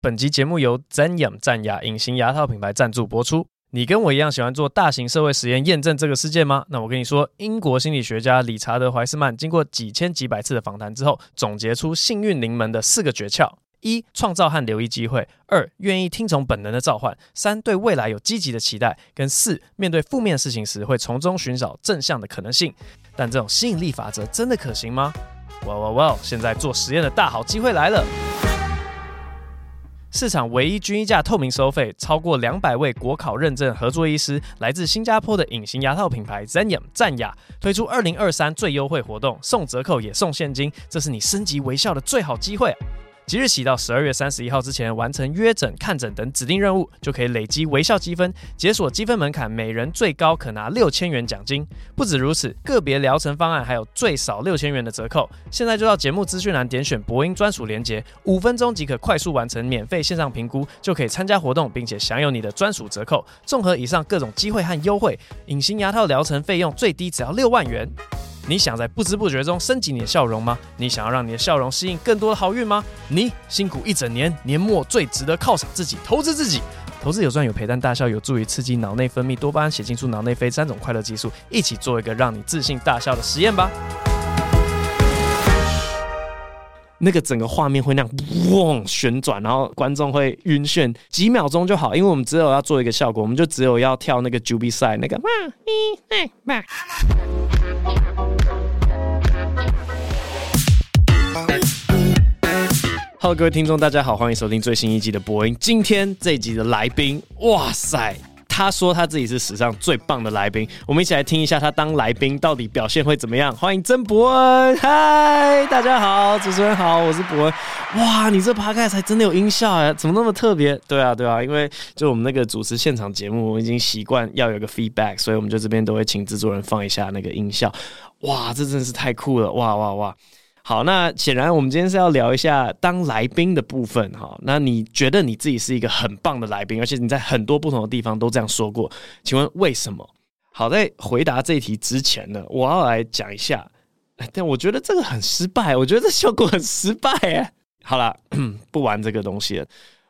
本集节目由 Zenyum 战牙隐形牙套品牌赞助播出。你跟我一样喜欢做大型社会实验验证这个世界吗？那我跟你说，英国心理学家理查德怀斯曼经过几千几百次的访谈之后，总结出幸运临门的四个诀窍：一、创造和留意机会；二、愿意听从本能的召唤；三、对未来有积极的期待；跟四、面对负面事情时会从中寻找正向的可能性。但这种吸引力法则真的可行吗？哇哇哇！现在做实验的大好机会来了！市场唯一均一价透明收费，超过两百位国考认证合作医师，来自新加坡的隐形牙套品牌 Zenyum 战雅推出二零二三最优惠活动，送折扣也送现金，这是你升级微笑的最好机会。即日起到十二月三十一号之前完成约诊、看诊等指定任务，就可以累积微笑积分，解锁积分门槛，每人最高可拿六千元奖金。不止如此，个别疗程方案还有最少六千元的折扣。现在就到节目资讯栏点选博音专属链接，五分钟即可快速完成免费线上评估，就可以参加活动，并且享有你的专属折扣。综合以上各种机会和优惠，隐形牙套疗程费用最低只要六万元。你想在不知不觉中升级你的笑容吗？你想要让你的笑容吸引更多的好运吗？你辛苦一整年，年末最值得犒赏自己，投资自己。投资有赚有赔，但大笑有助于刺激脑内分泌多巴胺、血清素、脑内啡三种快乐激素，一起做一个让你自信大笑的实验吧。那个整个画面会那样嗡旋转，然后观众会晕眩，几秒钟就好，因为我们只有要做一个效果，我们就只有要跳那个 Juby Side 那个嘛咪哎嘛。Hello，各位听众，大家好，欢迎收听最新一集的播音。今天这一集的来宾，哇塞，他说他自己是史上最棒的来宾。我们一起来听一下他当来宾到底表现会怎么样。欢迎曾博恩，嗨，大家好，主持人好，我是博恩。哇，你这 podcast 才真的有音效呀？怎么那么特别？对啊，对啊，因为就我们那个主持现场节目，我已经习惯要有个 feedback，所以我们就这边都会请制作人放一下那个音效。哇，这真的是太酷了！哇哇哇！好，那显然我们今天是要聊一下当来宾的部分哈。那你觉得你自己是一个很棒的来宾，而且你在很多不同的地方都这样说过，请问为什么？好，在回答这一题之前呢，我要来讲一下。但我觉得这个很失败，我觉得这效果很失败哎。好了，不玩这个东西了。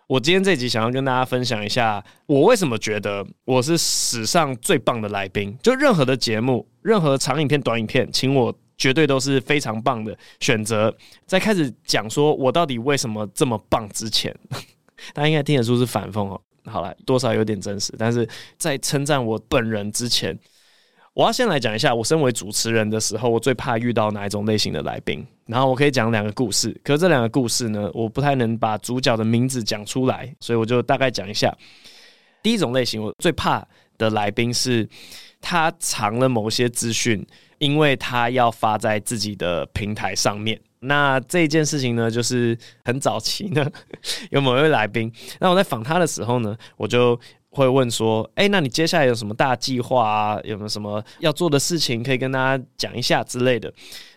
我今天这集想要跟大家分享一下，我为什么觉得我是史上最棒的来宾。就任何的节目，任何长影片、短影片，请我。绝对都是非常棒的选择。在开始讲说我到底为什么这么棒之前，大家应该听得出是反讽哦。好了，多少有点真实。但是在称赞我本人之前，我要先来讲一下，我身为主持人的时候，我最怕遇到哪一种类型的来宾。然后我可以讲两个故事，可是这两个故事呢，我不太能把主角的名字讲出来，所以我就大概讲一下。第一种类型，我最怕的来宾是他藏了某些资讯。因为他要发在自己的平台上面，那这件事情呢，就是很早期呢，有某一位来宾，那我在访他的时候呢，我就会问说，哎，那你接下来有什么大计划啊？有没有什么要做的事情可以跟大家讲一下之类的？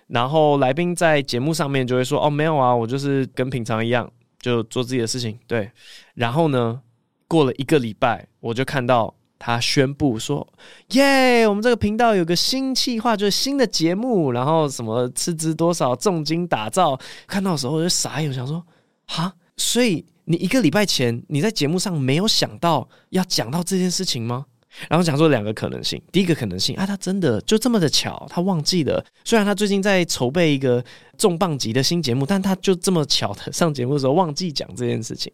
然后来宾在节目上面就会说，哦，没有啊，我就是跟平常一样，就做自己的事情。对，然后呢，过了一个礼拜，我就看到。他宣布说：“耶，我们这个频道有个新企划，就是新的节目，然后什么斥资多少，重金打造。”看到的时候我就傻眼，我想说：“哈，所以你一个礼拜前你在节目上没有想到要讲到这件事情吗？”然后讲说两个可能性，第一个可能性啊，他真的就这么的巧，他忘记了。虽然他最近在筹备一个重磅级的新节目，但他就这么巧的上节目的时候忘记讲这件事情。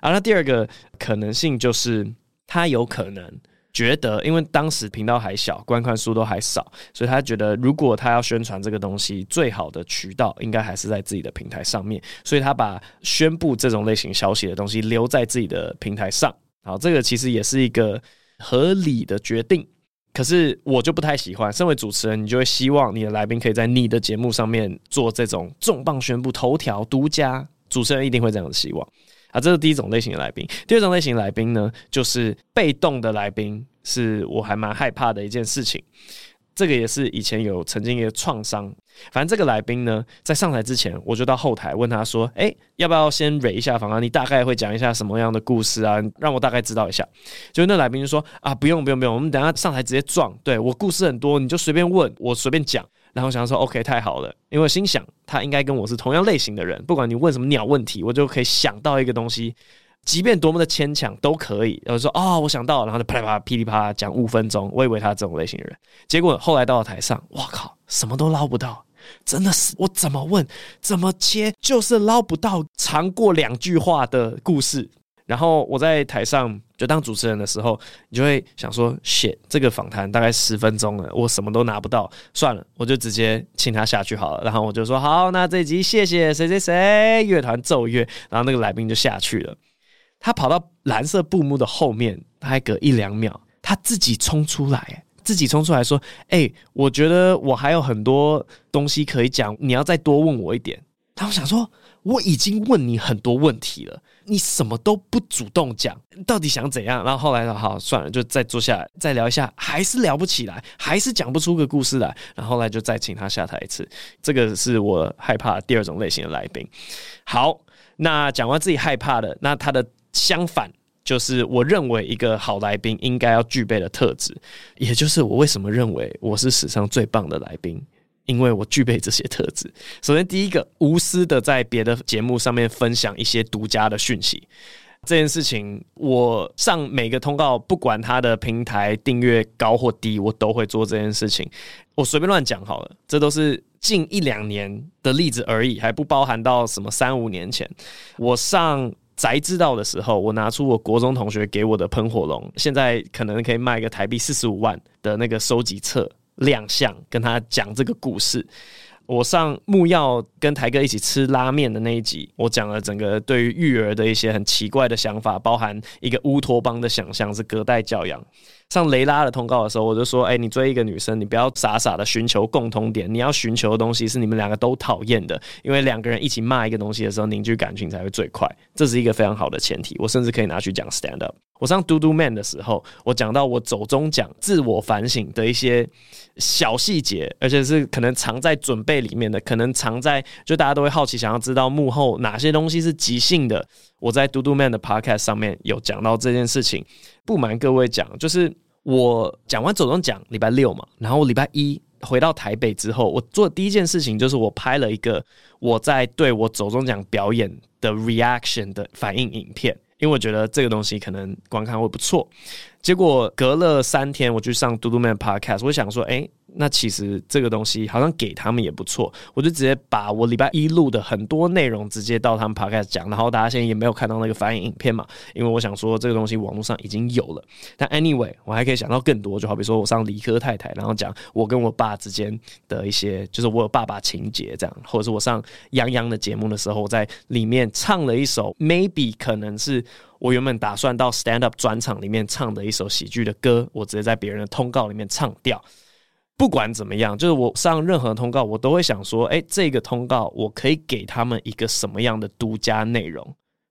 啊，那第二个可能性就是。他有可能觉得，因为当时频道还小，观看数都还少，所以他觉得，如果他要宣传这个东西，最好的渠道应该还是在自己的平台上面，所以他把宣布这种类型消息的东西留在自己的平台上。好，这个其实也是一个合理的决定。可是我就不太喜欢，身为主持人，你就会希望你的来宾可以在你的节目上面做这种重磅宣布、头条独家，主持人一定会这样的希望。啊，这是第一种类型的来宾。第二种类型的来宾呢，就是被动的来宾，是我还蛮害怕的一件事情。这个也是以前有曾经一个创伤。反正这个来宾呢，在上台之前，我就到后台问他说：“诶，要不要先蕊一下房啊？你大概会讲一下什么样的故事啊？让我大概知道一下。”就那来宾就说：“啊，不用不用不用，我们等下上台直接撞。对，我故事很多，你就随便问，我随便讲。”然后想说 OK 太好了，因为心想他应该跟我是同样类型的人，不管你问什么鸟问题，我就可以想到一个东西，即便多么的牵强都可以。然后说哦，我想到了，然后就啪啦啪啦噼里啪啦讲五分钟。我以为他这种类型的人，结果后来到了台上，哇靠，什么都捞不到，真的是我怎么问怎么切，就是捞不到长过两句话的故事。然后我在台上就当主持人的时候，你就会想说，shit，这个访谈大概十分钟了，我什么都拿不到，算了，我就直接请他下去好了。然后我就说，好，那这一集谢谢谁谁谁，乐团奏乐，然后那个来宾就下去了。他跑到蓝色布幕的后面，他还隔一两秒，他自己冲出来，自己冲出来说，哎，我觉得我还有很多东西可以讲，你要再多问我一点。他我想说，我已经问你很多问题了。你什么都不主动讲，到底想怎样？然后后来说好算了，就再坐下来再聊一下，还是聊不起来，还是讲不出个故事来。然后来就再请他下台一次。这个是我害怕第二种类型的来宾。好，那讲完自己害怕的，那他的相反就是我认为一个好来宾应该要具备的特质，也就是我为什么认为我是史上最棒的来宾。因为我具备这些特质。首先，第一个，无私的在别的节目上面分享一些独家的讯息，这件事情，我上每个通告，不管他的平台订阅高或低，我都会做这件事情。我随便乱讲好了，这都是近一两年的例子而已，还不包含到什么三五年前。我上宅知道的时候，我拿出我国中同学给我的喷火龙，现在可能可以卖个台币四十五万的那个收集册。亮相，跟他讲这个故事。我上木曜跟台哥一起吃拉面的那一集，我讲了整个对于育儿的一些很奇怪的想法，包含一个乌托邦的想象是隔代教养。上雷拉的通告的时候，我就说：“哎，你追一个女生，你不要傻傻的寻求共通点，你要寻求的东西是你们两个都讨厌的，因为两个人一起骂一个东西的时候，凝聚感情才会最快。这是一个非常好的前提，我甚至可以拿去讲 stand up。我上嘟嘟 man 的时候，我讲到我走中奖自我反省的一些小细节，而且是可能藏在准备里面的，可能藏在就大家都会好奇想要知道幕后哪些东西是即兴的。我在嘟嘟 man 的 podcast 上面有讲到这件事情。不瞒各位讲，就是。我讲完走中奖，礼拜六嘛，然后礼拜一回到台北之后，我做第一件事情就是我拍了一个我在对我走中奖表演的 reaction 的反应影片，因为我觉得这个东西可能观看会不错。结果隔了三天，我去上嘟嘟 man podcast，我想说，哎。那其实这个东西好像给他们也不错，我就直接把我礼拜一录的很多内容直接到他们 podcast 讲，然后大家现在也没有看到那个反应影片嘛，因为我想说这个东西网络上已经有了。但 anyway，我还可以想到更多，就好比说我上理科太太，然后讲我跟我爸之间的一些，就是我有爸爸情节这样，或者是我上杨洋的节目的时候，在里面唱了一首 maybe 可能是我原本打算到 stand up 专场里面唱的一首喜剧的歌，我直接在别人的通告里面唱掉。不管怎么样，就是我上任何通告，我都会想说，哎，这个通告我可以给他们一个什么样的独家内容？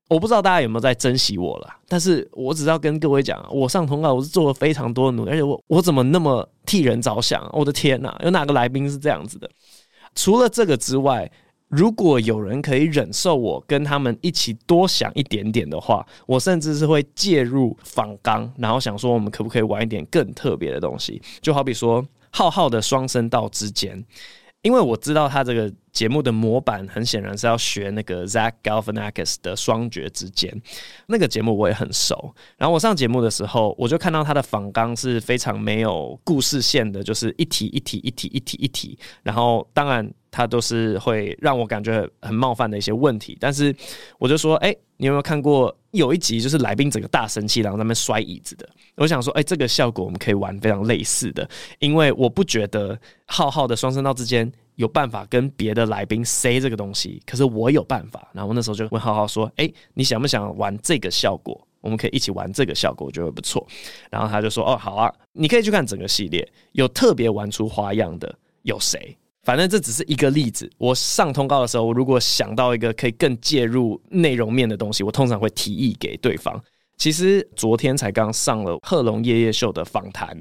我不知道大家有没有在珍惜我了，但是我只要跟各位讲，我上通告我是做了非常多的努力，而且我我怎么那么替人着想？我的天哪，有哪个来宾是这样子的？除了这个之外，如果有人可以忍受我跟他们一起多想一点点的话，我甚至是会介入访纲，然后想说我们可不可以玩一点更特别的东西，就好比说。浩浩的双声道之间，因为我知道他这个节目的模板很显然是要学那个 Zach Galifianakis 的双绝之间，那个节目我也很熟。然后我上节目的时候，我就看到他的访纲是非常没有故事线的，就是一题一题一题一题一题。然后当然他都是会让我感觉很冒犯的一些问题，但是我就说，哎，你有没有看过？有一集就是来宾整个大生气，然后在那边摔椅子的。我想说，哎、这个效果我们可以玩非常类似的，因为我不觉得浩浩的双声道之间有办法跟别的来宾 say 这个东西，可是我有办法。然后那时候就问浩浩说，哎、你想不想玩这个效果？我们可以一起玩这个效果，我觉得不错。然后他就说，哦，好啊，你可以去看整个系列，有特别玩出花样的有谁？反正这只是一个例子。我上通告的时候，我如果想到一个可以更介入内容面的东西，我通常会提议给对方。其实昨天才刚上了贺龙夜夜秀的访谈，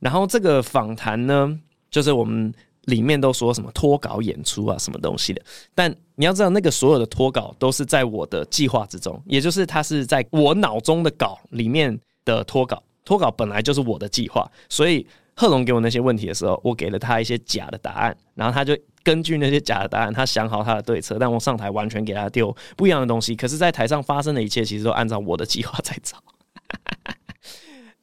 然后这个访谈呢，就是我们里面都说什么脱稿演出啊，什么东西的。但你要知道，那个所有的脱稿都是在我的计划之中，也就是它是在我脑中的稿里面的脱稿。脱稿本来就是我的计划，所以。贺龙给我那些问题的时候，我给了他一些假的答案，然后他就根据那些假的答案，他想好他的对策。但我上台完全给他丢不一样的东西，可是，在台上发生的一切，其实都按照我的计划在走。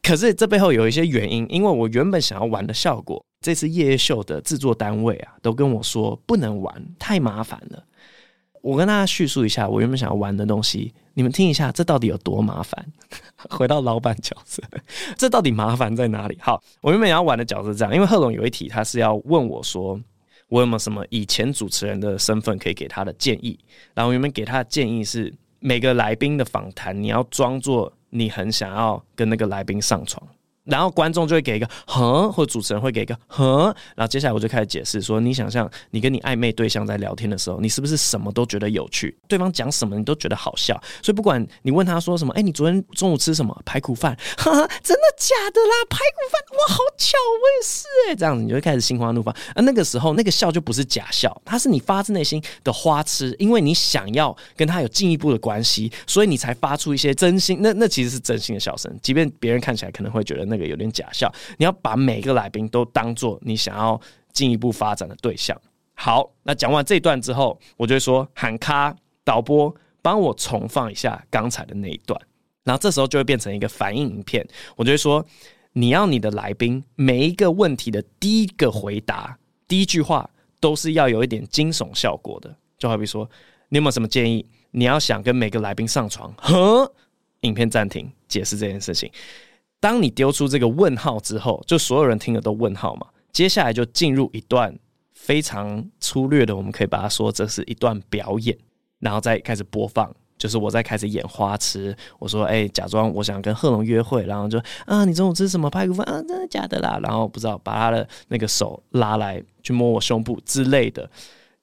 可是这背后有一些原因，因为我原本想要玩的效果，这次夜夜秀的制作单位啊，都跟我说不能玩，太麻烦了。我跟大家叙述一下我原本想要玩的东西，你们听一下，这到底有多麻烦？回到老板角色，这到底麻烦在哪里？好，我原本要玩的角色这样，因为贺龙有一题，他是要问我说，我有没有什么以前主持人的身份可以给他的建议？然后原本给他的建议是，每个来宾的访谈，你要装作你很想要跟那个来宾上床。然后观众就会给一个哼，或主持人会给一个哼，然后接下来我就开始解释说，你想象你跟你暧昧对象在聊天的时候，你是不是什么都觉得有趣？对方讲什么你都觉得好笑，所以不管你问他说什么，哎，你昨天中午吃什么？排骨饭？哈哈，真的假的啦？排骨饭？哇，好巧，我也是哎，这样子你就会开始心花怒放。而那个时候那个笑就不是假笑，它是你发自内心的花痴，因为你想要跟他有进一步的关系，所以你才发出一些真心。那那其实是真心的笑声，即便别人看起来可能会觉得。那个有点假笑，你要把每个来宾都当做你想要进一步发展的对象。好，那讲完这段之后，我就会说喊卡导播，帮我重放一下刚才的那一段。然后这时候就会变成一个反应影片，我就会说你要你的来宾每一个问题的第一个回答，第一句话都是要有一点惊悚效果的。就好比说，你有没有什么建议？你要想跟每个来宾上床？呵，影片暂停，解释这件事情。当你丢出这个问号之后，就所有人听了都问号嘛。接下来就进入一段非常粗略的，我们可以把它说这是一段表演，然后再开始播放，就是我在开始演花痴。我说：“哎、假装我想跟贺龙约会，然后就啊，你中午吃什么排骨饭啊？真的假的啦？”然后不知道把他的那个手拉来去摸我胸部之类的。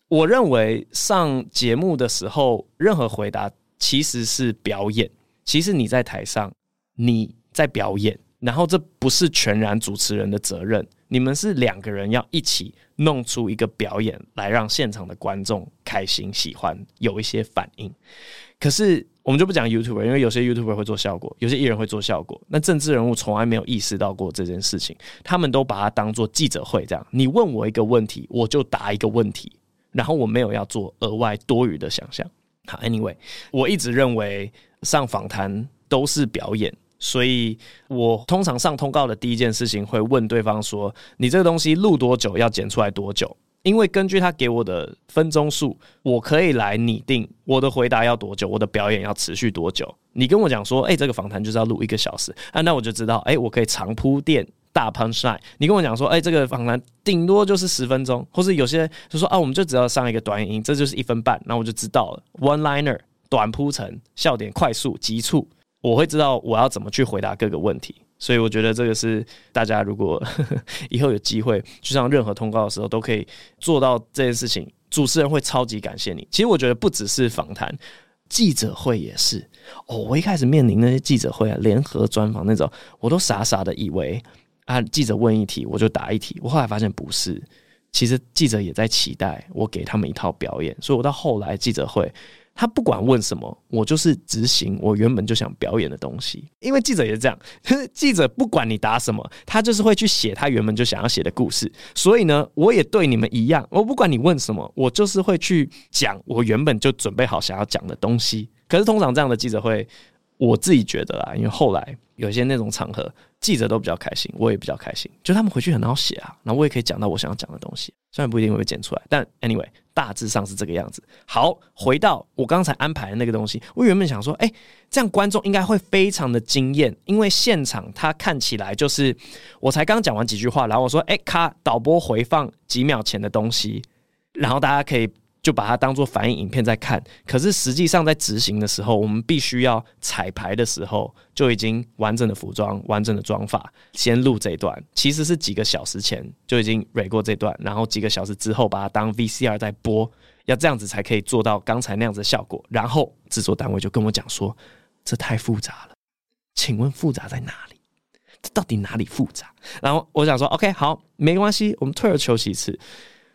我认为上节目的时候，任何回答其实是表演。其实你在台上，你。在表演，然后这不是全然主持人的责任，你们是两个人要一起弄出一个表演来，让现场的观众开心、喜欢，有一些反应。可是我们就不讲 YouTuber，因为有些 YouTuber 会做效果，有些艺人会做效果。那政治人物从来没有意识到过这件事情，他们都把它当做记者会这样。你问我一个问题，我就答一个问题，然后我没有要做额外多余的想象。好，Anyway，我一直认为上访谈都是表演。所以我通常上通告的第一件事情会问对方说：“你这个东西录多久？要剪出来多久？”因为根据他给我的分钟数，我可以来拟定我的回答要多久，我的表演要持续多久。你跟我讲说：“哎，这个访谈就是要录一个小时啊。”那我就知道，哎，我可以长铺垫大 punchline。你跟我讲说：“哎，这个访谈顶多就是十分钟，或是有些就说啊，我们就只要上一个短音，这就是一分半。”那我就知道了，one liner 短铺陈，笑点快速急促。我会知道我要怎么去回答各个问题，所以我觉得这个是大家如果呵 呵以后有机会去上任何通告的时候，都可以做到这件事情。主持人会超级感谢你。其实我觉得不只是访谈，记者会也是。哦，我一开始面临那些记者会啊，联合专访那种，我都傻傻的以为啊，记者问一题我就答一题。我后来发现不是，其实记者也在期待我给他们一套表演。所以我到后来记者会。他不管问什么，我就是执行我原本就想表演的东西。因为记者也是这样，记者不管你答什么，他就是会去写他原本就想要写的故事。所以呢，我也对你们一样，我不管你问什么，我就是会去讲我原本就准备好想要讲的东西。可是通常这样的记者会，我自己觉得啦，因为后来有些那种场合，记者都比较开心，我也比较开心，就他们回去很好写啊，然后我也可以讲到我想要讲的东西，虽然不一定会被剪出来，但 anyway。大致上是这个样子。好，回到我刚才安排的那个东西，我原本想说，哎，这样观众应该会非常的惊艳，因为现场他看起来就是我才刚讲完几句话，然后我说，哎，咔，导播回放几秒前的东西，然后大家可以。就把它当做反应影片在看，可是实际上在执行的时候，我们必须要彩排的时候就已经完整的服装、完整的妆发，先录这一段，其实是几个小时前就已经 r e 过这段，然后几个小时之后把它当 VCR 在播，要这样子才可以做到刚才那样子的效果。然后制作单位就跟我讲说，这太复杂了，请问复杂在哪里？这到底哪里复杂？然后我想说，OK，好，没关系，我们退而求其次，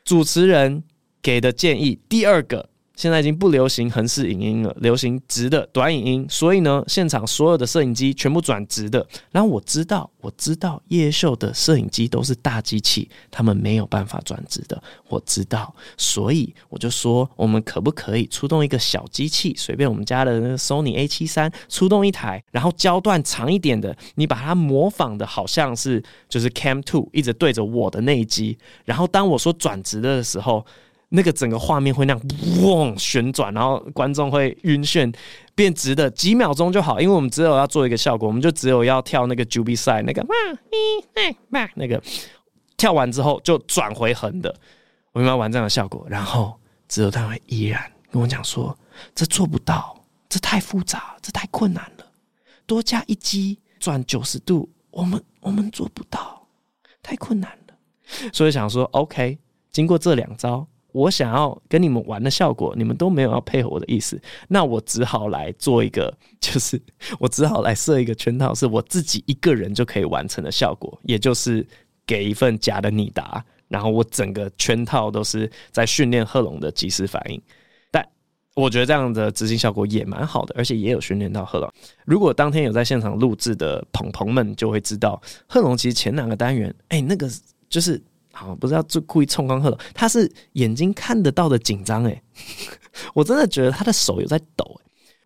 主持人。给的建议，第二个现在已经不流行横式影音了，流行直的短影音。所以呢，现场所有的摄影机全部转直的。然后我知道，我知道叶秀的摄影机都是大机器，他们没有办法转直的。我知道，所以我就说，我们可不可以出动一个小机器，随便我们家的那个 Sony A 七三出动一台，然后焦段长一点的，你把它模仿的好像是就是 Cam Two 一直对着我的那一机，然后当我说转直的时候。那个整个画面会那样嗡旋转，然后观众会晕眩，变直的几秒钟就好，因为我们只有要做一个效果，我们就只有要跳那个 Juby Side 那个嘛咪哎嘛那个跳完之后就转回横的，我们要玩这样的效果，然后只有他会依然跟我讲说，这做不到，这太复杂，这太困难了，多加一击转九十度，我们我们做不到，太困难了，所以想说 OK，经过这两招。我想要跟你们玩的效果，你们都没有要配合我的意思，那我只好来做一个，就是我只好来设一个圈套，是我自己一个人就可以完成的效果，也就是给一份假的你答，然后我整个圈套都是在训练贺龙的即时反应。但我觉得这样的执行效果也蛮好的，而且也有训练到贺龙。如果当天有在现场录制的朋朋们就会知道，贺龙其实前两个单元，哎、那个就是。好，不是要就故意冲光贺龙，他是眼睛看得到的紧张诶，我真的觉得他的手有在抖。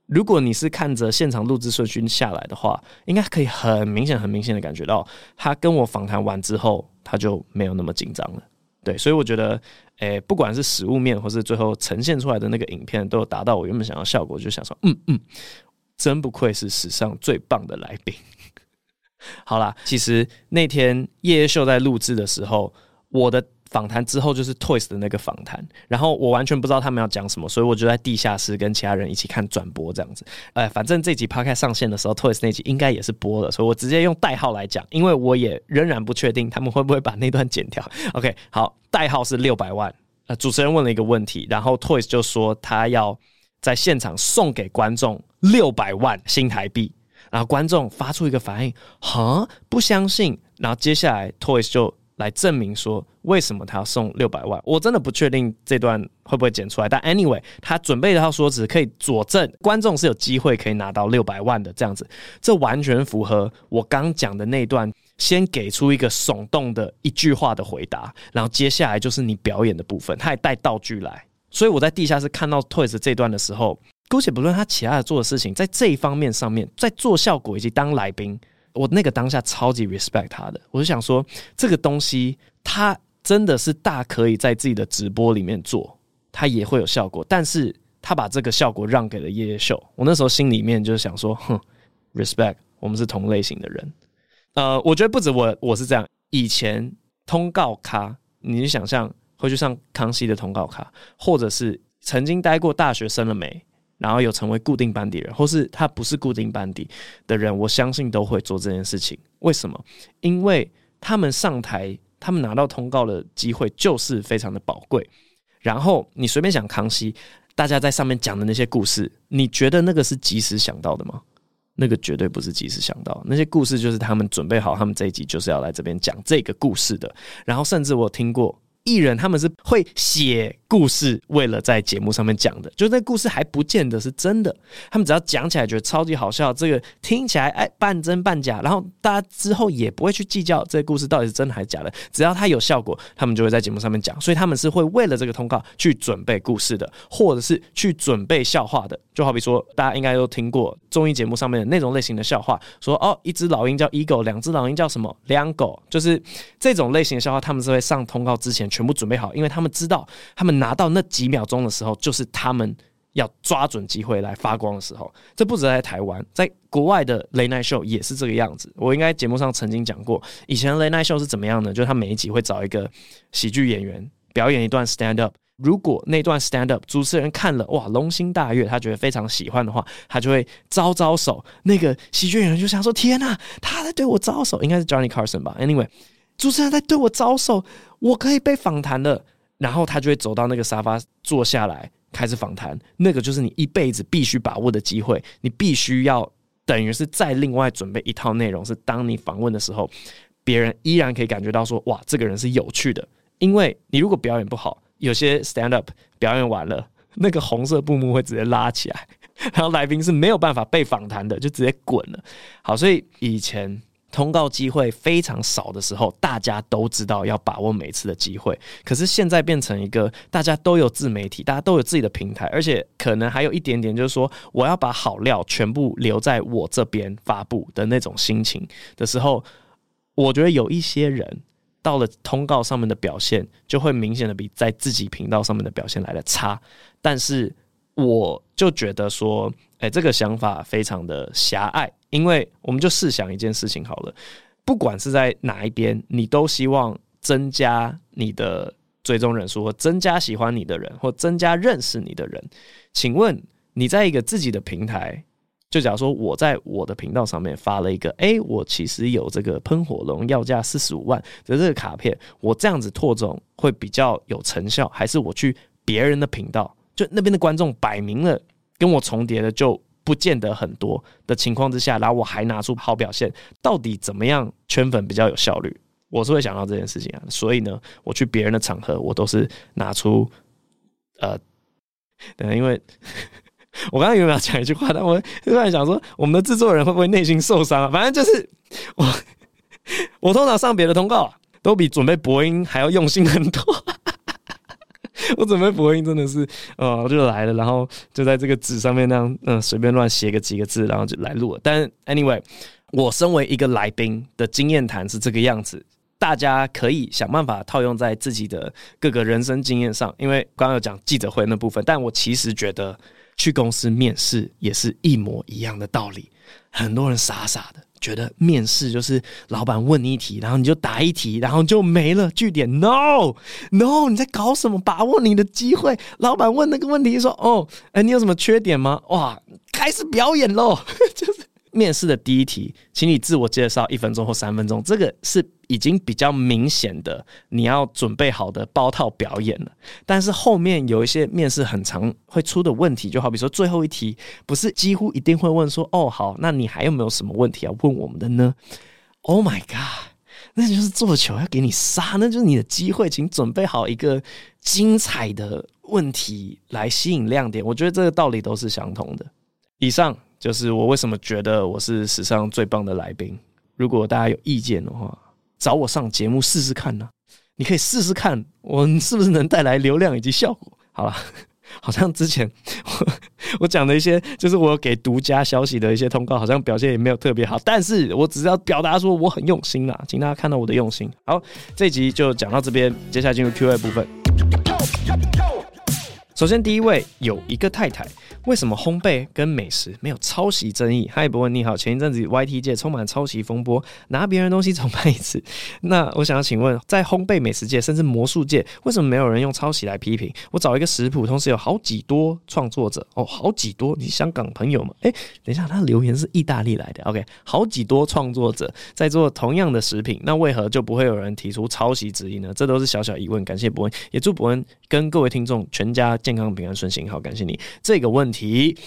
如果你是看着现场录制顺序下来的话，应该可以很明显、很明显的感觉到，他跟我访谈完之后，他就没有那么紧张了。对，所以我觉得，诶、不管是实物面，或是最后呈现出来的那个影片，都有达到我原本想要效果，就想说，嗯嗯，真不愧是史上最棒的来宾。好啦，其实那天夜夜秀在录制的时候。我的访谈之后就是 Toys 的那个访谈，然后我完全不知道他们要讲什么，所以我就在地下室跟其他人一起看转播这样子。哎，反正这集 p o c a s t 上线的时候，Toys 那集应该也是播了，所以我直接用代号来讲，因为我也仍然不确定他们会不会把那段剪掉。OK，好，代号是六百万。呃，主持人问了一个问题，然后 Toys 就说他要在现场送给观众六百万新台币，然后观众发出一个反应，哈，不相信。然后接下来 Toys 就。来证明说为什么他要送六百万，我真的不确定这段会不会剪出来。但 anyway，他准备的套说辞可以佐证观众是有机会可以拿到六百万的这样子，这完全符合我刚讲的那段，先给出一个耸动的一句话的回答，然后接下来就是你表演的部分，他还带道具来。所以我在地下室看到 Toys 这段的时候，姑且不论他其他的做的事情，在这一方面上面，在做效果以及当来宾。我那个当下超级 respect 他的，我就想说，这个东西他真的是大可以在自己的直播里面做，他也会有效果。但是他把这个效果让给了夜夜秀，我那时候心里面就是想说，哼，respect，我们是同类型的人。呃，我觉得不止我，我是这样。以前通告咖，你想象会去上康熙的通告咖，或者是曾经待过大学生了没？然后有成为固定班底人，或是他不是固定班底的人，我相信都会做这件事情。为什么？因为他们上台，他们拿到通告的机会就是非常的宝贵。然后你随便想康熙，大家在上面讲的那些故事，你觉得那个是即时想到的吗？那个绝对不是即时想到，那些故事就是他们准备好，他们这一集就是要来这边讲这个故事的。然后甚至我听过。艺人他们是会写故事，为了在节目上面讲的，就那故事还不见得是真的。他们只要讲起来觉得超级好笑，这个听起来哎半真半假，然后大家之后也不会去计较这个故事到底是真的还是假的，只要它有效果，他们就会在节目上面讲。所以他们是会为了这个通告去准备故事的，或者是去准备笑话的。就好比说，大家应该都听过综艺节目上面的那种类型的笑话，说哦，一只老鹰叫 Eagle，两只老鹰叫什么？两狗，就是这种类型的笑话，他们是会上通告之前去全部准备好，因为他们知道，他们拿到那几秒钟的时候，就是他们要抓准机会来发光的时候。这不止在台湾，在国外的 lanei Show 也是这个样子。我应该节目上曾经讲过，以前 lanei Show 是怎么样呢？就是他每一集会找一个喜剧演员表演一段 Stand Up。如果那段 stand up 主持人看了哇龙心大悦，他觉得非常喜欢的话，他就会招招手。那个喜剧演员就想说：“天哪，他在对我招手，应该是 Johnny Carson 吧？”Anyway，主持人在对我招手，我可以被访谈了。然后他就会走到那个沙发坐下来开始访谈。那个就是你一辈子必须把握的机会，你必须要等于是再另外准备一套内容，是当你访问的时候，别人依然可以感觉到说：“哇，这个人是有趣的。”因为你如果表演不好。有些 stand up 表演完了，那个红色布幕会直接拉起来，然后来宾是没有办法被访谈的，就直接滚了。好，所以以前。通告机会非常少的时候，大家都知道要把握每次的机会。可是现在变成一个大家都有自媒体，大家都有自己的平台，而且可能还有一点点就是说，我要把好料全部留在我这边发布的那种心情的时候，我觉得有一些人到了通告上面的表现，就会明显的比在自己频道上面的表现来的差。但是我就觉得说，哎，这个想法非常的狭隘。因为我们就试想一件事情好了，不管是在哪一边，你都希望增加你的追踪人数，或增加喜欢你的人，或增加认识你的人。请问你在一个自己的平台，就假如说我在我的频道上面发了一个，哎，我其实有这个喷火龙要价四十五万的这个卡片，我这样子拓种会比较有成效，还是我去别人的频道，就那边的观众摆明了跟我重叠的就？不见得很多的情况之下，然后我还拿出好表现，到底怎么样圈粉比较有效率？我是会想到这件事情啊。所以呢，我去别人的场合，我都是拿出呃，因为 我刚刚有没有讲一句话？但我突然想说，我们的制作人会不会内心受伤啊？反正就是我，我通常上别的通告啊，都比准备播音还要用心很多。我准备播音真的是，呃，我就来了，然后就在这个纸上面那样，嗯，随便乱写个几个字，然后就来录了。但 anyway，我身为一个来宾的经验谈是这个样子，大家可以想办法套用在自己的各个人生经验上。因为刚刚有讲记者会那部分，但我其实觉得去公司面试也是一模一样的道理。很多人傻傻的。觉得面试就是老板问你一题，然后你就答一题，然后就没了据点。No No，你在搞什么？把握你的机会。老板问那个问题说：“哦，哎，你有什么缺点吗？”哇，开始表演喽，就是。面试的第一题，请你自我介绍一分钟或三分钟，这个是已经比较明显的你要准备好的包套表演了。但是后面有一些面试很常会出的问题，就好比说最后一题，不是几乎一定会问说：“哦，好，那你还有没有什么问题要问我们的呢？”Oh my god，那就是做球要给你杀，那就是你的机会，请准备好一个精彩的问题来吸引亮点。我觉得这个道理都是相同的。以上。就是我为什么觉得我是史上最棒的来宾？如果大家有意见的话，找我上节目试试看呢、啊。你可以试试看，我是不是能带来流量以及效果？好了，好像之前我 我讲的一些，就是我给独家消息的一些通告，好像表现也没有特别好。但是我只是要表达说我很用心啦，请大家看到我的用心。好，这集就讲到这边，接下来进入 Q&A 部分。首先，第一位有一个太太。为什么烘焙跟美食没有抄袭争议？嗨，博文你好，前一阵子 YT 界充满抄袭风波，拿别人东西重拍一次。那我想要请问，在烘焙美食界甚至魔术界，为什么没有人用抄袭来批评？我找一个食谱，同时有好几多创作者哦，好几多，你香港朋友吗？诶，等一下，他留言是意大利来的。OK，好几多创作者在做同样的食品，那为何就不会有人提出抄袭之意呢？这都是小小疑问。感谢博文，也祝博文跟各位听众全家健康平安顺心。好，感谢你这个问题。题，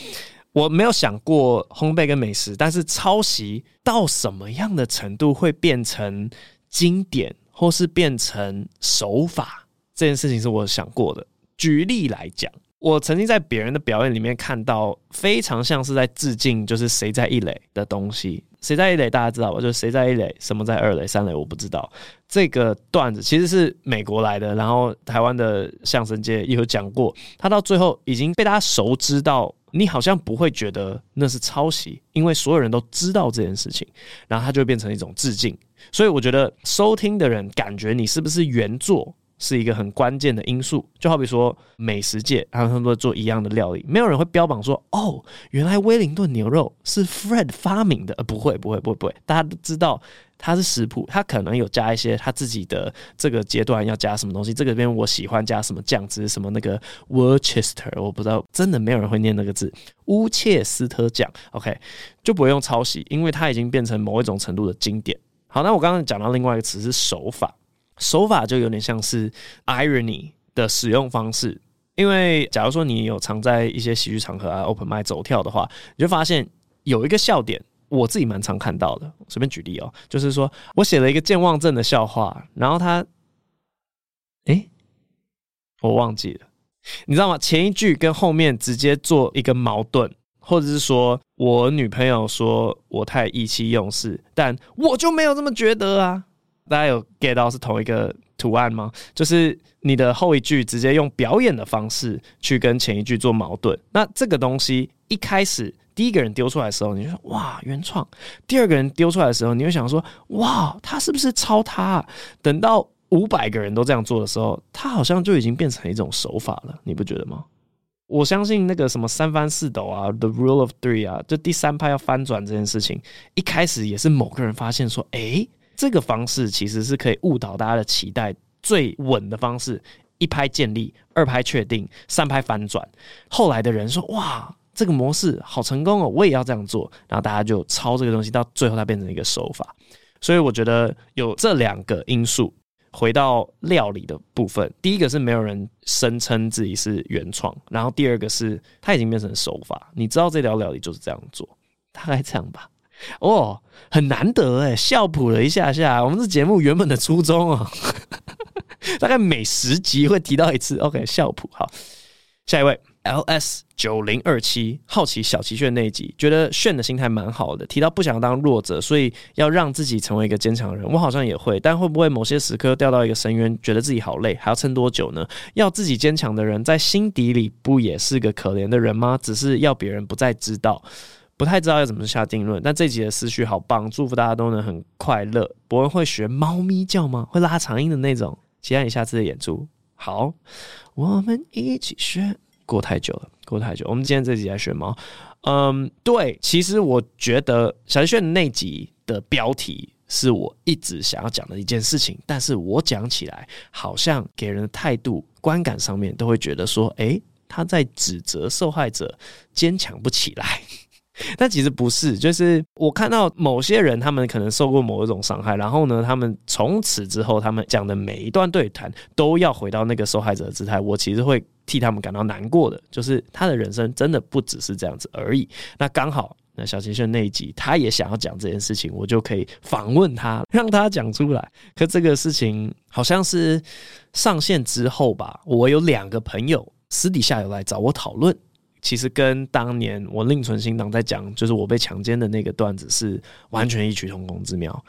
我没有想过烘焙跟美食，但是抄袭到什么样的程度会变成经典，或是变成手法，这件事情是我想过的。举例来讲，我曾经在别人的表演里面看到非常像是在致敬，就是谁在一垒的东西。谁在一垒大家知道吧？就是谁在一垒，什么在二垒、三垒，我不知道。这个段子其实是美国来的，然后台湾的相声界也有讲过。他到最后已经被大家熟知到，你好像不会觉得那是抄袭，因为所有人都知道这件事情，然后它就会变成一种致敬。所以我觉得收听的人感觉你是不是原作，是一个很关键的因素，就好比说美食界，他们都做一样的料理，没有人会标榜说，哦，原来威灵顿牛肉是 Fred 发明的，呃，不会，不会，不会，不会，大家都知道它是食谱，他可能有加一些他自己的这个阶段要加什么东西，这个边我喜欢加什么酱汁，什么那个 Worcester，我不知道，真的没有人会念那个字，乌切斯特酱，OK，就不会用抄袭，因为它已经变成某一种程度的经典。好，那我刚刚讲到另外一个词是手法。手法就有点像是 irony 的使用方式，因为假如说你有常在一些喜剧场合啊 open m i 走跳的话，你就发现有一个笑点，我自己蛮常看到的。随便举例哦，就是说我写了一个健忘症的笑话，然后他，诶，我忘记了，你知道吗？前一句跟后面直接做一个矛盾，或者是说我女朋友说我太意气用事，但我就没有这么觉得啊。大家有 get 到是同一个图案吗？就是你的后一句直接用表演的方式去跟前一句做矛盾。那这个东西一开始第一个人丢出来的时候，你就说哇原创；第二个人丢出来的时候，你会想说哇他是不是抄他？等到五百个人都这样做的时候，他好像就已经变成一种手法了，你不觉得吗？我相信那个什么三翻四抖啊，The Rule of Three 啊，就第三拍要翻转这件事情，一开始也是某个人发现说，诶，这个方式其实是可以误导大家的期待，最稳的方式，一拍建立，二拍确定，三拍反转。后来的人说，哇，这个模式好成功哦，我也要这样做，然后大家就抄这个东西，到最后它变成一个手法。所以我觉得有这两个因素。回到料理的部分，第一个是没有人声称自己是原创，然后第二个是它已经变成手法。你知道这条料理就是这样做，大概这样吧。哦，很难得诶，笑谱了一下下。我们这节目原本的初衷啊，大概每十集会提到一次。OK，笑谱好，下一位。ls 九零二七好奇小齐炫那一集，觉得炫的心态蛮好的，提到不想当弱者，所以要让自己成为一个坚强的人。我好像也会，但会不会某些时刻掉到一个深渊，觉得自己好累，还要撑多久呢？要自己坚强的人，在心底里不也是个可怜的人吗？只是要别人不再知道，不太知道要怎么下定论。但这集的思绪好棒，祝福大家都能很快乐。博恩会学猫咪叫吗？会拉长音的那种？期待你下次的演出。好，我们一起学。过太久了，过太久。我们今天这集来学猫，嗯，对，其实我觉得小齐炫那集的标题是我一直想要讲的一件事情，但是我讲起来好像给人的态度、观感上面都会觉得说，诶，他在指责受害者坚强不起来。但其实不是，就是我看到某些人，他们可能受过某一种伤害，然后呢，他们从此之后，他们讲的每一段对谈都要回到那个受害者的姿态。我其实会替他们感到难过的，就是他的人生真的不只是这样子而已。那刚好，那小齐炫那一集，他也想要讲这件事情，我就可以访问他，让他讲出来。可这个事情好像是上线之后吧，我有两个朋友私底下有来找我讨论。其实跟当年我另存心党在讲，就是我被强奸的那个段子是完全异曲同工之妙。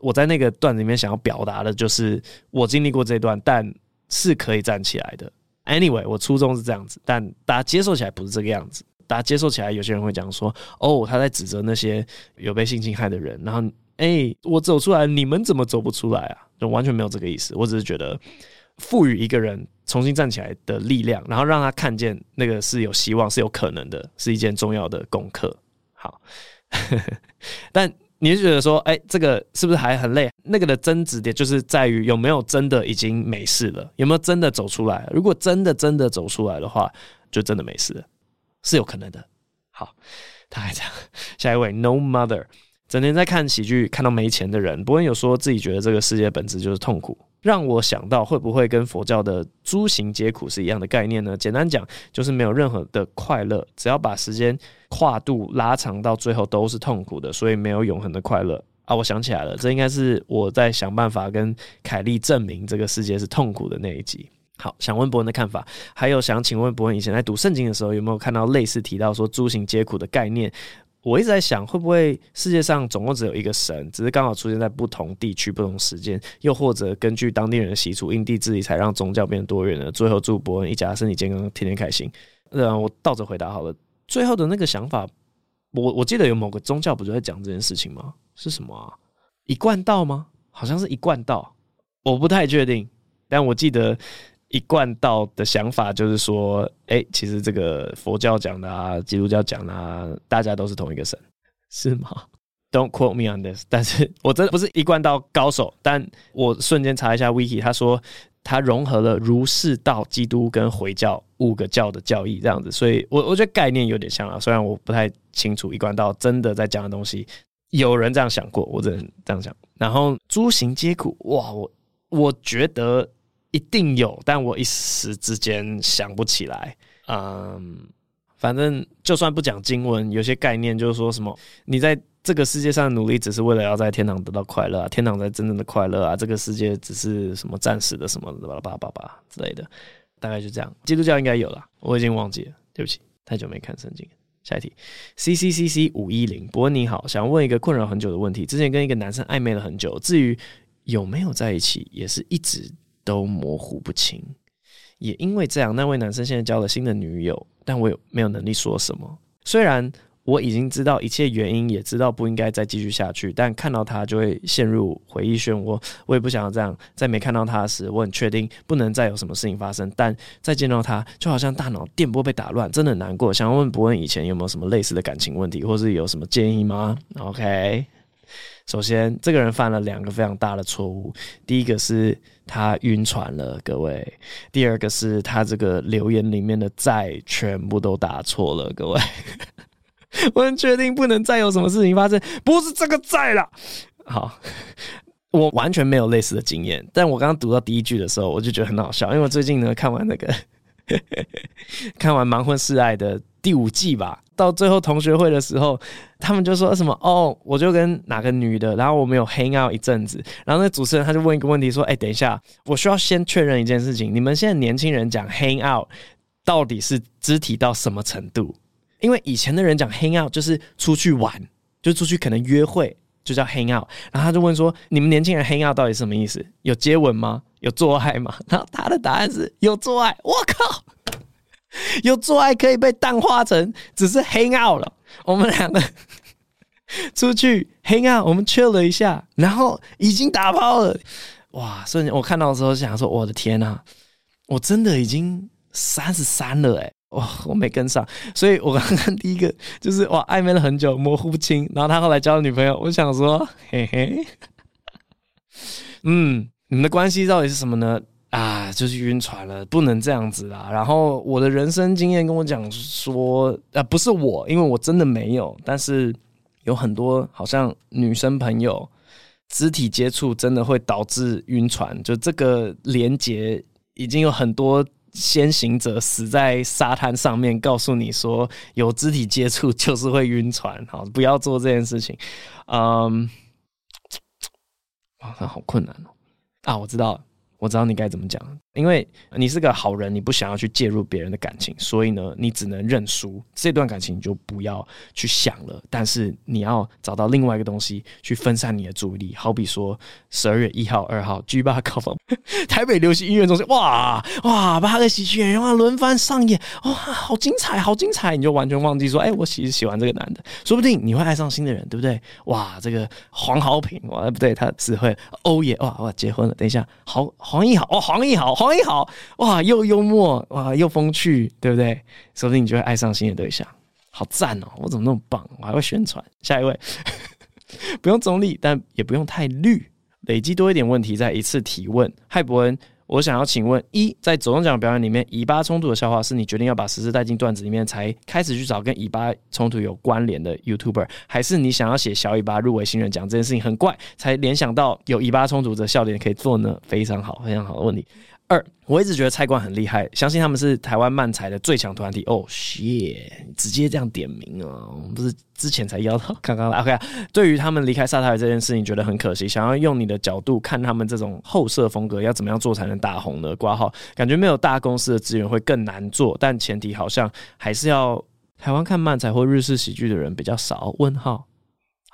我在那个段子里面想要表达的就是我经历过这段，但是可以站起来的。Anyway，我初衷是这样子，但大家接受起来不是这个样子。大家接受起来，有些人会讲说：“哦，他在指责那些有被性侵害的人。”然后，哎，我走出来，你们怎么走不出来啊？就完全没有这个意思。我只是觉得。赋予一个人重新站起来的力量，然后让他看见那个是有希望、是有可能的，是一件重要的功课。好，但你就觉得说，哎、这个是不是还很累？那个的争执点就是在于有没有真的已经没事了，有没有真的走出来？如果真的真的走出来的话，就真的没事了，是有可能的。好，他还这样。下一位，No Mother，整天在看喜剧，看到没钱的人，不会有说自己觉得这个世界本质就是痛苦。让我想到会不会跟佛教的诸行皆苦是一样的概念呢？简单讲，就是没有任何的快乐，只要把时间跨度拉长到最后都是痛苦的，所以没有永恒的快乐啊！我想起来了，这应该是我在想办法跟凯莉证明这个世界是痛苦的那一集。好，想问博恩的看法，还有想请问博恩，以前在读圣经的时候有没有看到类似提到说诸行皆苦的概念？我一直在想，会不会世界上总共只有一个神，只是刚好出现在不同地区、不同时间，又或者根据当地人的习俗，因地制宜才让宗教变得多元呢？最后祝伯恩一家身体健康，天天开心。呃，我倒着回答好了。最后的那个想法，我我记得有某个宗教不就在讲这件事情吗？是什么啊？一贯道吗？好像是一贯道，我不太确定，但我记得。一贯道的想法就是说，哎、其实这个佛教讲的啊，基督教讲的啊，大家都是同一个神，是吗？Don't quote me on this。但是我真的不是一贯道高手，但我瞬间查一下 Wiki，他说他融合了儒释道、基督跟回教五个教的教义这样子，所以我我觉得概念有点像啊，虽然我不太清楚一贯道真的在讲的东西，有人这样想过，我只能这样讲。然后诸行皆苦，哇，我我觉得。一定有，但我一时之间想不起来。嗯，反正就算不讲经文，有些概念就是说什么，你在这个世界上努力，只是为了要在天堂得到快乐啊，天堂才真正的快乐啊，这个世界只是什么暂时的什么巴拉巴拉巴拉之类的。大概就这样。基督教应该有了，我已经忘记了，对不起，太久没看圣经。下一题，C C C C 五一零，伯恩你好，想问一个困扰很久的问题。之前跟一个男生暧昧了很久，至于有没有在一起，也是一直都模糊不清。也因为这样，那位男生现在交了新的女友，但我有没有能力说什么？虽然。我已经知道一切原因，也知道不应该再继续下去，但看到他就会陷入回忆漩涡。我也不想要这样，在没看到他时，我很确定不能再有什么事情发生。但再见到他，就好像大脑电波被打乱，真的难过。想要问伯恩以前有没有什么类似的感情问题，或是有什么建议吗？OK，首先这个人犯了两个非常大的错误，第一个是他晕船了，各位；第二个是他这个留言里面的“在”全部都打错了，各位。我很确定不能再有什么事情发生，不是这个在了。好，我完全没有类似的经验，但我刚刚读到第一句的时候，我就觉得很好笑，因为我最近呢看完那个 看完《盲婚试爱》的第五季吧，到最后同学会的时候，他们就说什么哦，我就跟哪个女的，然后我们有 hang out 一阵子，然后那主持人他就问一个问题说，哎，等一下，我需要先确认一件事情，你们现在年轻人讲 hang out 到底是肢体到什么程度？因为以前的人讲 hang out 就是出去玩，就出去可能约会就叫 hang out。然后他就问说：“你们年轻人 hang out 到底什么意思？有接吻吗？有做爱吗？”然后他的答案是有做爱。我靠，有做爱可以被淡化成只是 hang out 了。我们两个 出去 hang out，我们 chill 了一下，然后已经打炮了。哇！所以我看到的时候想说：“我的天呐，我真的已经三十三了诶。”哇，我没跟上，所以我刚刚第一个就是哇，暧昧了很久，模糊不清。然后他后来交了女朋友，我想说，嘿嘿，嗯，你们的关系到底是什么呢？啊，就是晕船了，不能这样子啦。然后我的人生经验跟我讲说，啊，不是我，因为我真的没有，但是有很多好像女生朋友肢体接触真的会导致晕船，就这个连结已经有很多。先行者死在沙滩上面，告诉你说有肢体接触 就是会晕船，好，不要做这件事情。嗯，哇，好困难哦。啊，我知道了。我知道你该怎么讲，因为你是个好人，你不想要去介入别人的感情，所以呢，你只能认输。这段感情你就不要去想了，但是你要找到另外一个东西去分散你的注意力。好比说，十二月一号、二号，G 八高峰，台北流行音乐中心，哇哇，八个喜剧演员哇轮番上演，哇，好精彩，好精彩！你就完全忘记说，哎，我其实喜欢这个男的，说不定你会爱上新的人，对不对？哇，这个黄豪平，哇，不对，他只会欧耶，哇哇，结婚了，等一下，好。黄义豪哦，黄义豪，黄义豪，哇，又幽默哇，又风趣，对不对？说不定你就会爱上新的对象，好赞哦！我怎么那么棒？我还会宣传。下一位，不用中立，但也不用太绿，累积多一点问题再一次提问。嗨，伯恩。我想要请问：一，在走钟奖表演里面，以巴冲突的笑话是你决定要把时事带进段子里面，才开始去找跟以巴冲突有关联的 YouTuber，还是你想要写小以巴入围新人奖这件事情很怪，才联想到有以巴冲突的笑点可以做呢？非常好，非常好的问题。二，我一直觉得菜冠很厉害，相信他们是台湾漫才的最强团体。哦，shit，直接这样点名啊！我们不是之前才邀到 刚刚来。OK，对于他们离开萨泰这件事情，觉得很可惜。想要用你的角度看他们这种后设风格，要怎么样做才能大红呢？挂号，感觉没有大公司的资源会更难做，但前提好像还是要台湾看漫才或日式喜剧的人比较少。问号。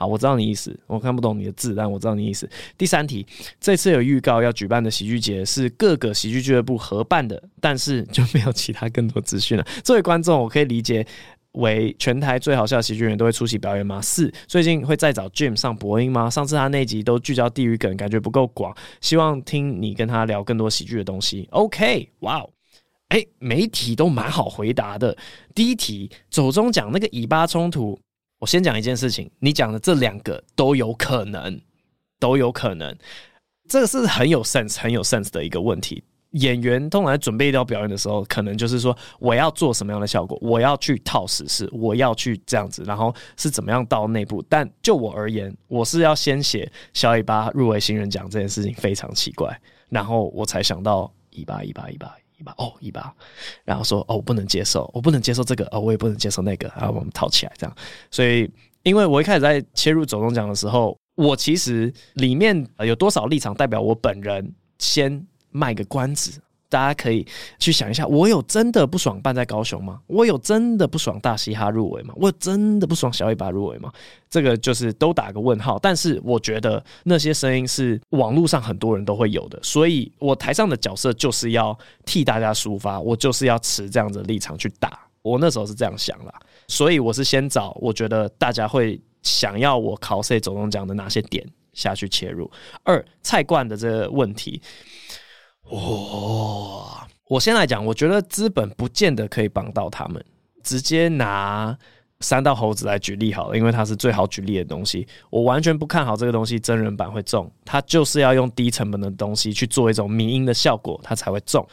好，我知道你意思，我看不懂你的字，但我知道你意思。第三题，这次有预告要举办的喜剧节是各个喜剧俱乐部合办的，但是就没有其他更多资讯了。作为观众，我可以理解为全台最好笑的喜剧人都会出席表演吗？四，最近会再找 Jim 上播音吗？上次他那集都聚焦地狱梗，感觉不够广，希望听你跟他聊更多喜剧的东西。OK，哇哦，哎，每一题都蛮好回答的。第一题，走中讲那个以巴冲突。我先讲一件事情，你讲的这两个都有可能，都有可能，这个是很有 sense、很有 sense 的一个问题。演员通常在准备一道表演的时候，可能就是说我要做什么样的效果，我要去套实事，我要去这样子，然后是怎么样到内部。但就我而言，我是要先写小尾巴入围新人奖这件事情非常奇怪，然后我才想到一八一八一八。一把哦，一把，然后说哦，我不能接受，我不能接受这个，哦，我也不能接受那个，然后我们套起来这样。所以，因为我一开始在切入走动奖的时候，我其实里面有多少立场代表我本人，先卖个关子，大家可以去想一下，我有真的不爽办在高雄吗？我有真的不爽大嘻哈入围吗？我有真的不爽小尾巴入围吗？这个就是都打个问号。但是我觉得那些声音是网络上很多人都会有的，所以我台上的角色就是要替大家抒发，我就是要持这样的立场去打。我那时候是这样想啦，所以我是先找我觉得大家会想要我考谁走钟奖的哪些点下去切入。二菜冠的这个问题。哇、哦！我先来讲，我觉得资本不见得可以帮到他们。直接拿三道猴子来举例好了，因为它是最好举例的东西。我完全不看好这个东西真人版会中，它就是要用低成本的东西去做一种迷因的效果，它才会中。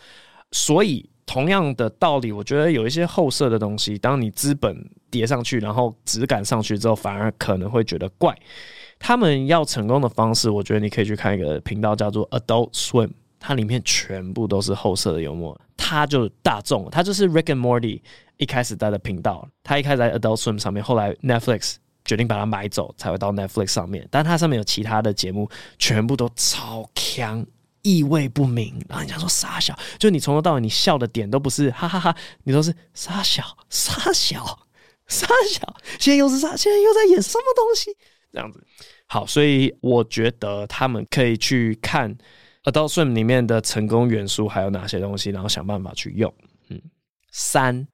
所以同样的道理，我觉得有一些后设的东西，当你资本叠上去，然后质感上去之后，反而可能会觉得怪。他们要成功的方式，我觉得你可以去看一个频道，叫做 Adult Swim。它里面全部都是后色的幽默，它就大众，它就是 Rick and Morty 一开始在的频道，它一开始在 Adult Swim 上面，后来 Netflix 决定把它买走，才会到 Netflix 上面。但它上面有其他的节目，全部都超强，意味不明。然后你想说傻小，就你从头到尾你笑的点都不是哈哈哈哈，你都是傻小傻小傻小，现在又是啥？现在又在演什么东西？这样子。好，所以我觉得他们可以去看。Adult Swim 里面的成功元素还有哪些东西？然后想办法去用。嗯，三，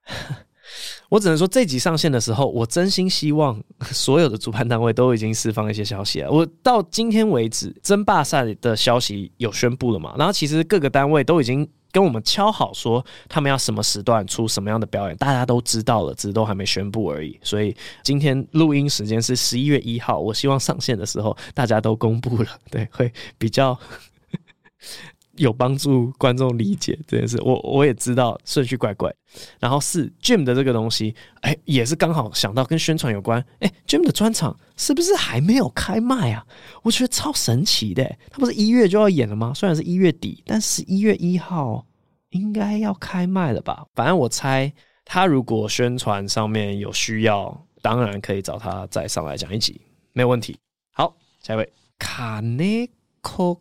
我只能说这集上线的时候，我真心希望所有的主办单位都已经释放一些消息了。我到今天为止，争霸赛的消息有宣布了嘛？然后其实各个单位都已经跟我们敲好说，他们要什么时段出什么样的表演，大家都知道了，只是都还没宣布而已。所以今天录音时间是十一月一号，我希望上线的时候大家都公布了，对，会比较。有帮助观众理解这件事，我我也知道顺序怪怪。然后是 Jim 的这个东西，哎、也是刚好想到跟宣传有关。哎、，Jim 的专场是不是还没有开卖啊？我觉得超神奇的，他不是一月就要演了吗？虽然是一月底，但十一月一号应该要开卖了吧？反正我猜他如果宣传上面有需要，当然可以找他再上来讲一集，没有问题。好，下一位卡内科。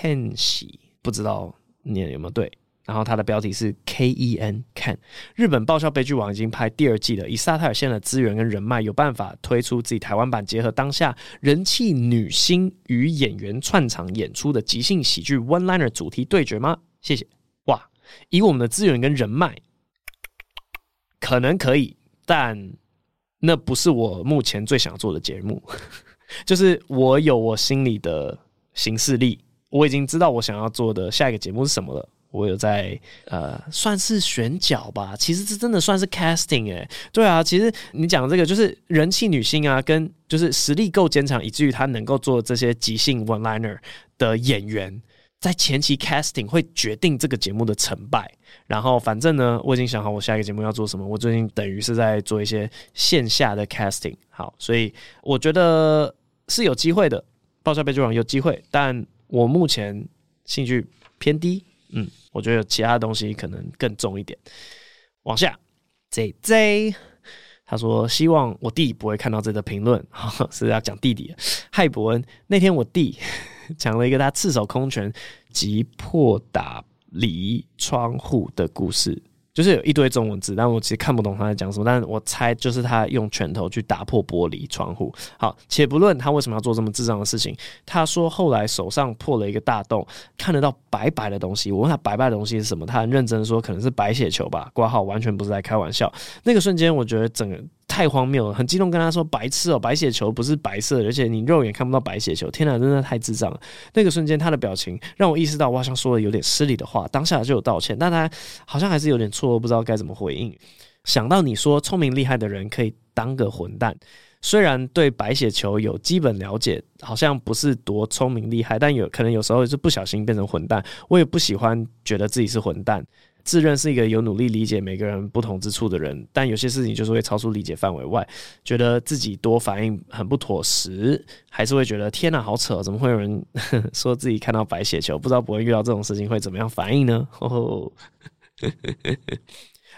Kenshi 不知道念有没有对，然后它的标题是 K E N Ken。日本爆笑悲剧网已经拍第二季了，以萨泰尔现的资源跟人脉，有办法推出自己台湾版，结合当下人气女星与演员串场演出的即兴喜剧 One Liner 主题对决吗？谢谢。哇，以我们的资源跟人脉，可能可以，但那不是我目前最想做的节目。就是我有我心里的行事力。我已经知道我想要做的下一个节目是什么了。我有在呃，算是选角吧。其实这真的算是 casting 诶、对啊，其实你讲这个就是人气女星啊，跟就是实力够坚强，以至于她能够做这些即兴 one liner 的演员，在前期 casting 会决定这个节目的成败。然后反正呢，我已经想好我下一个节目要做什么。我最近等于是在做一些线下的 casting。好，所以我觉得是有机会的。爆笑悲剧网有机会，但。我目前兴趣偏低，嗯，我觉得其他东西可能更重一点。往下，J J，他说希望我弟不会看到这个评论，是要讲弟弟。嗨，伯恩，那天我弟 讲了一个他赤手空拳击破打离窗户的故事。就是有一堆中文字，但我其实看不懂他在讲什么。但是我猜就是他用拳头去打破玻璃窗户。好，且不论他为什么要做这么智障的事情，他说后来手上破了一个大洞，看得到白白的东西。我问他白白的东西是什么，他很认真说可能是白血球吧。挂号完全不是在开玩笑。那个瞬间，我觉得整个。太荒谬了，很激动跟他说：“白痴哦，白血球不是白色，而且你肉眼看不到白血球。”天哪，真的太智障了！那个瞬间，他的表情让我意识到，我好像说了有点失礼的话，当下就有道歉，但他好像还是有点错，不知道该怎么回应。想到你说聪明厉害的人可以当个混蛋，虽然对白血球有基本了解，好像不是多聪明厉害，但有可能有时候是不小心变成混蛋。我也不喜欢觉得自己是混蛋。自认是一个有努力理解每个人不同之处的人，但有些事情就是会超出理解范围外，觉得自己多反应很不妥时，还是会觉得天哪，好扯，怎么会有人 说自己看到白血球？不知道不会遇到这种事情会怎么样反应呢？哦，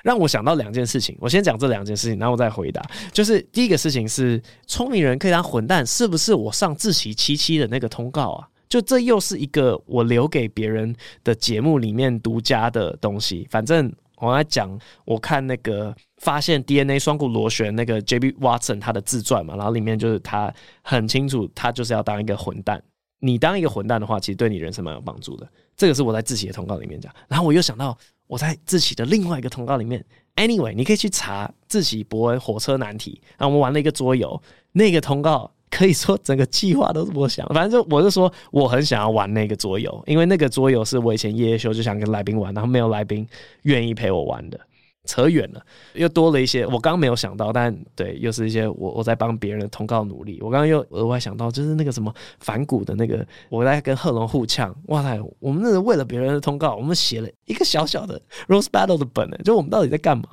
让我想到两件事情，我先讲这两件事情，然后我再回答。就是第一个事情是，聪明人可以当混蛋，是不是我上自习七七的那个通告啊？就这又是一个我留给别人的节目里面独家的东西。反正我在讲，我看那个发现 DNA 双股螺旋那个 J.B. Watson 他的自传嘛，然后里面就是他很清楚，他就是要当一个混蛋。你当一个混蛋的话，其实对你人生蛮有帮助的。这个是我在志祺的通告里面讲。然后我又想到我在志祺的另外一个通告里面，Anyway，你可以去查志祺博恩火车难题。然后我们玩了一个桌游，那个通告。可以说整个计划都是我想，反正就我是说我很想要玩那个桌游，因为那个桌游是我以前夜夜秀就想跟来宾玩，然后没有来宾愿意陪我玩的。扯远了，又多了一些我刚刚没有想到，但对，又是一些我我在帮别人的通告努力。我刚刚又额外想到，就是那个什么反骨的那个，我在跟贺龙互呛。哇塞，我们那是为了别人的通告，我们写了一个小小的 Rose Battle 的本呢，就我们到底在干嘛？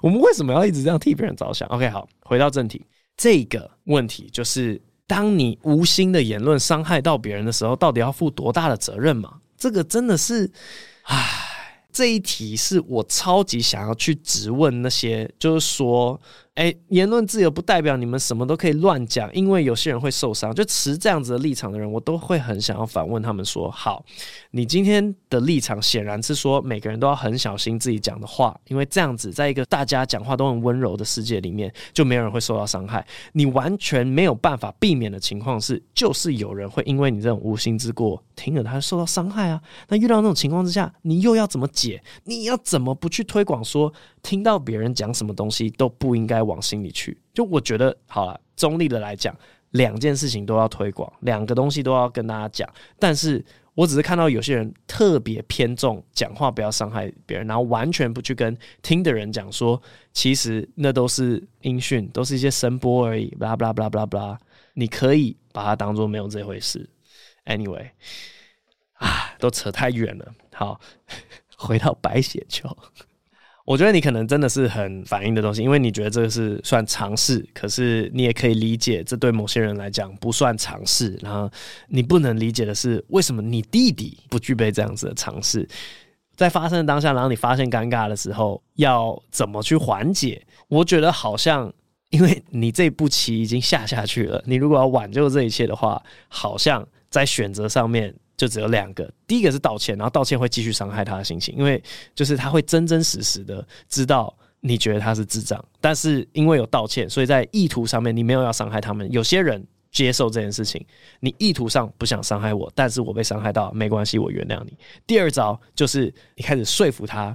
我们为什么要一直这样替别人着想？OK，好，回到正题。这个问题就是，当你无心的言论伤害到别人的时候，到底要负多大的责任嘛？这个真的是，唉，这一题是我超级想要去质问那些，就是说。哎，言论自由不代表你们什么都可以乱讲，因为有些人会受伤。就持这样子的立场的人，我都会很想要反问他们说：好，你今天的立场显然是说每个人都要很小心自己讲的话，因为这样子在一个大家讲话都很温柔的世界里面，就没有人会受到伤害。你完全没有办法避免的情况是，就是有人会因为你这种无心之过，听了他受到伤害啊。那遇到那种情况之下，你又要怎么解？你要怎么不去推广说，听到别人讲什么东西都不应该往心里去，就我觉得好了，中立的来讲，两件事情都要推广，两个东西都要跟大家讲。但是我只是看到有些人特别偏重讲话不要伤害别人，然后完全不去跟听的人讲说，其实那都是音讯，都是一些声波而已。巴拉巴拉巴拉巴拉，你可以把它当做没有这回事。Anyway，啊，都扯太远了。好，回到白血球。我觉得你可能真的是很反应的东西，因为你觉得这个是算尝试，可是你也可以理解，这对某些人来讲不算尝试。然后你不能理解的是，为什么你弟弟不具备这样子的尝试？在发生的当下，然后你发现尴尬的时候，要怎么去缓解？我觉得好像，因为你这步棋已经下下去了，你如果要挽救这一切的话，好像在选择上面。就只有两个，第一个是道歉，然后道歉会继续伤害他的心情，因为就是他会真真实实的知道你觉得他是智障，但是因为有道歉，所以在意图上面你没有要伤害他们。有些人接受这件事情，你意图上不想伤害我，但是我被伤害到，没关系，我原谅你。第二招就是你开始说服他。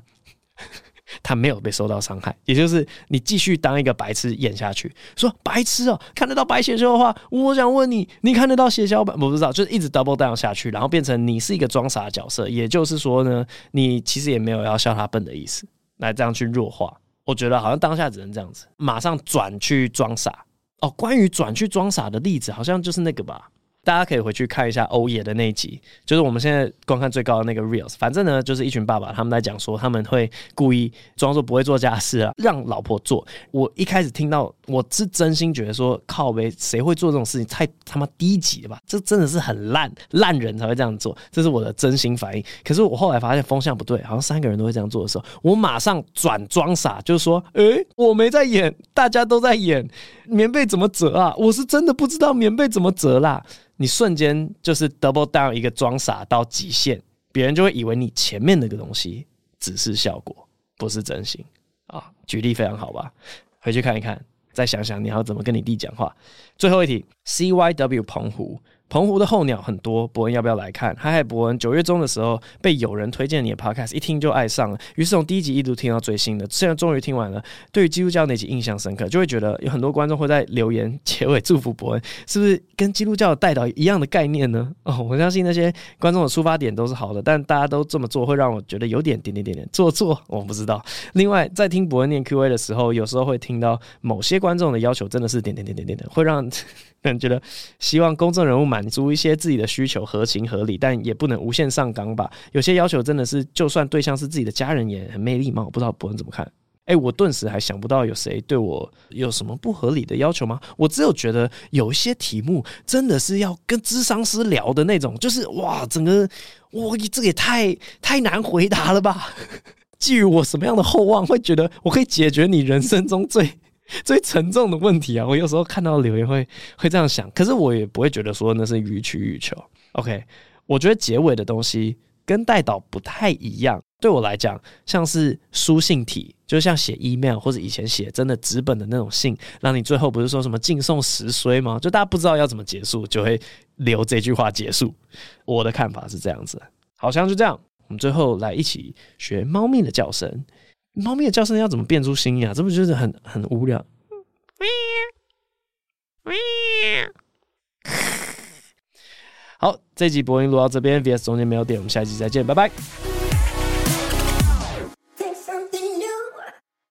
他没有被受到伤害，也就是你继续当一个白痴演下去，说白痴哦，看得到白血球的话，我想问你，你看得到血小板？我不知道，就是一直 double down 下去，然后变成你是一个装傻的角色，也就是说呢，你其实也没有要笑他笨的意思，来这样去弱化。我觉得好像当下只能这样子，马上转去装傻。哦，关于转去装傻的例子，好像就是那个吧。大家可以回去看一下欧爷的那一集，就是我们现在观看最高的那个 reels。反正呢，就是一群爸爸他们在讲说，他们会故意装作不会做家事啊，让老婆做。我一开始听到，我是真心觉得说，靠呗，谁会做这种事情？太他妈低级了吧！这真的是很烂烂人才会这样做，这是我的真心反应。可是我后来发现风向不对，好像三个人都会这样做的时候，我马上转装傻，就是说，诶、我没在演，大家都在演。棉被怎么折啊？我是真的不知道棉被怎么折啦。你瞬间就是 double down 一个装傻到极限，别人就会以为你前面那个东西只是效果，不是真心啊。举例非常好吧？回去看一看，再想想你要怎么跟你弟讲话。最后一题，CYW 澎湖。澎湖的候鸟很多，伯恩要不要来看？嗨嗨，伯恩，九月中的时候被友人推荐你的 podcast，一听就爱上了，于是从第一集一路听到最新的，现在终于听完了。对于基督教那集印象深刻，就会觉得有很多观众会在留言结尾祝福伯恩，是不是跟基督教的代祷一样的概念呢？哦，我相信那些观众的出发点都是好的，但大家都这么做，会让我觉得有点点点点点做作。我不知道。另外，在听伯恩念 Q&A 的时候，有时候会听到某些观众的要求真的是点点点点点点，会让。人觉得希望公众人物满满足一些自己的需求合情合理，但也不能无限上纲吧？有些要求真的是，就算对象是自己的家人，也很没礼貌。不知道博恩怎么看？哎、我顿时还想不到有谁对我有什么不合理的要求吗？我只有觉得有一些题目真的是要跟智商师聊的那种，就是哇，整个哇，这也太太难回答了吧？寄予我什么样的厚望，会觉得我可以解决你人生中最 最沉重的问题啊！我有时候看到留言会会这样想，可是我也不会觉得说那是予取予求。OK，我觉得结尾的东西跟代导不太一样。对我来讲，像是书信体，就像写 email 或者以前写真的纸本的那种信，让你最后不是说什么敬送十衰吗？就大家不知道要怎么结束，就会留这句话结束。我的看法是这样子，好像就这样。我们最后来一起学猫咪的叫声。猫咪的叫声要怎么变出新意啊？这不就是很很无聊？好，这集播音录到这边，VS 中间没有点，我们下一集再见，拜拜。